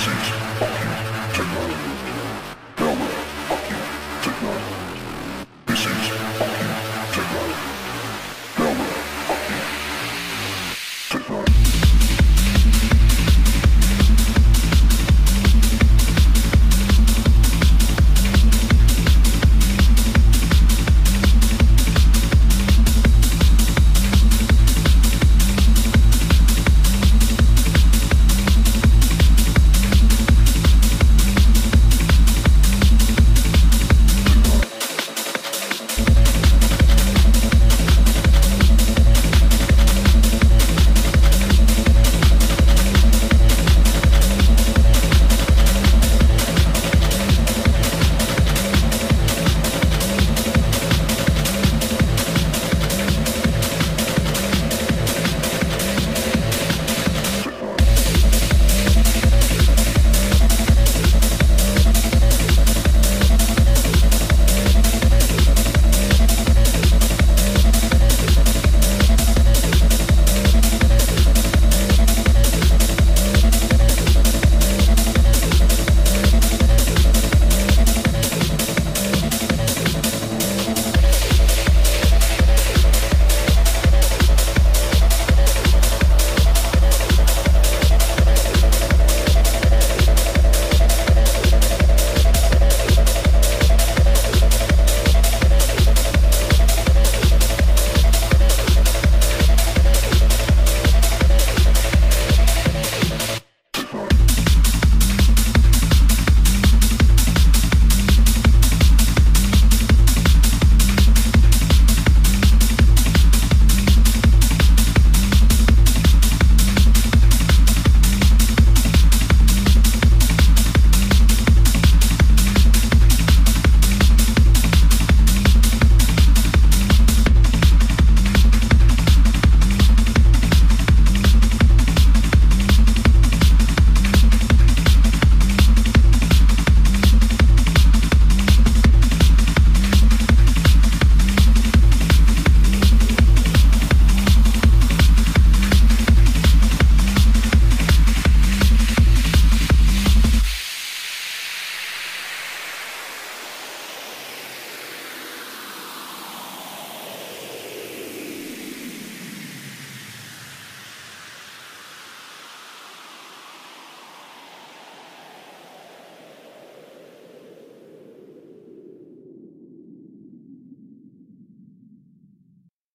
Research.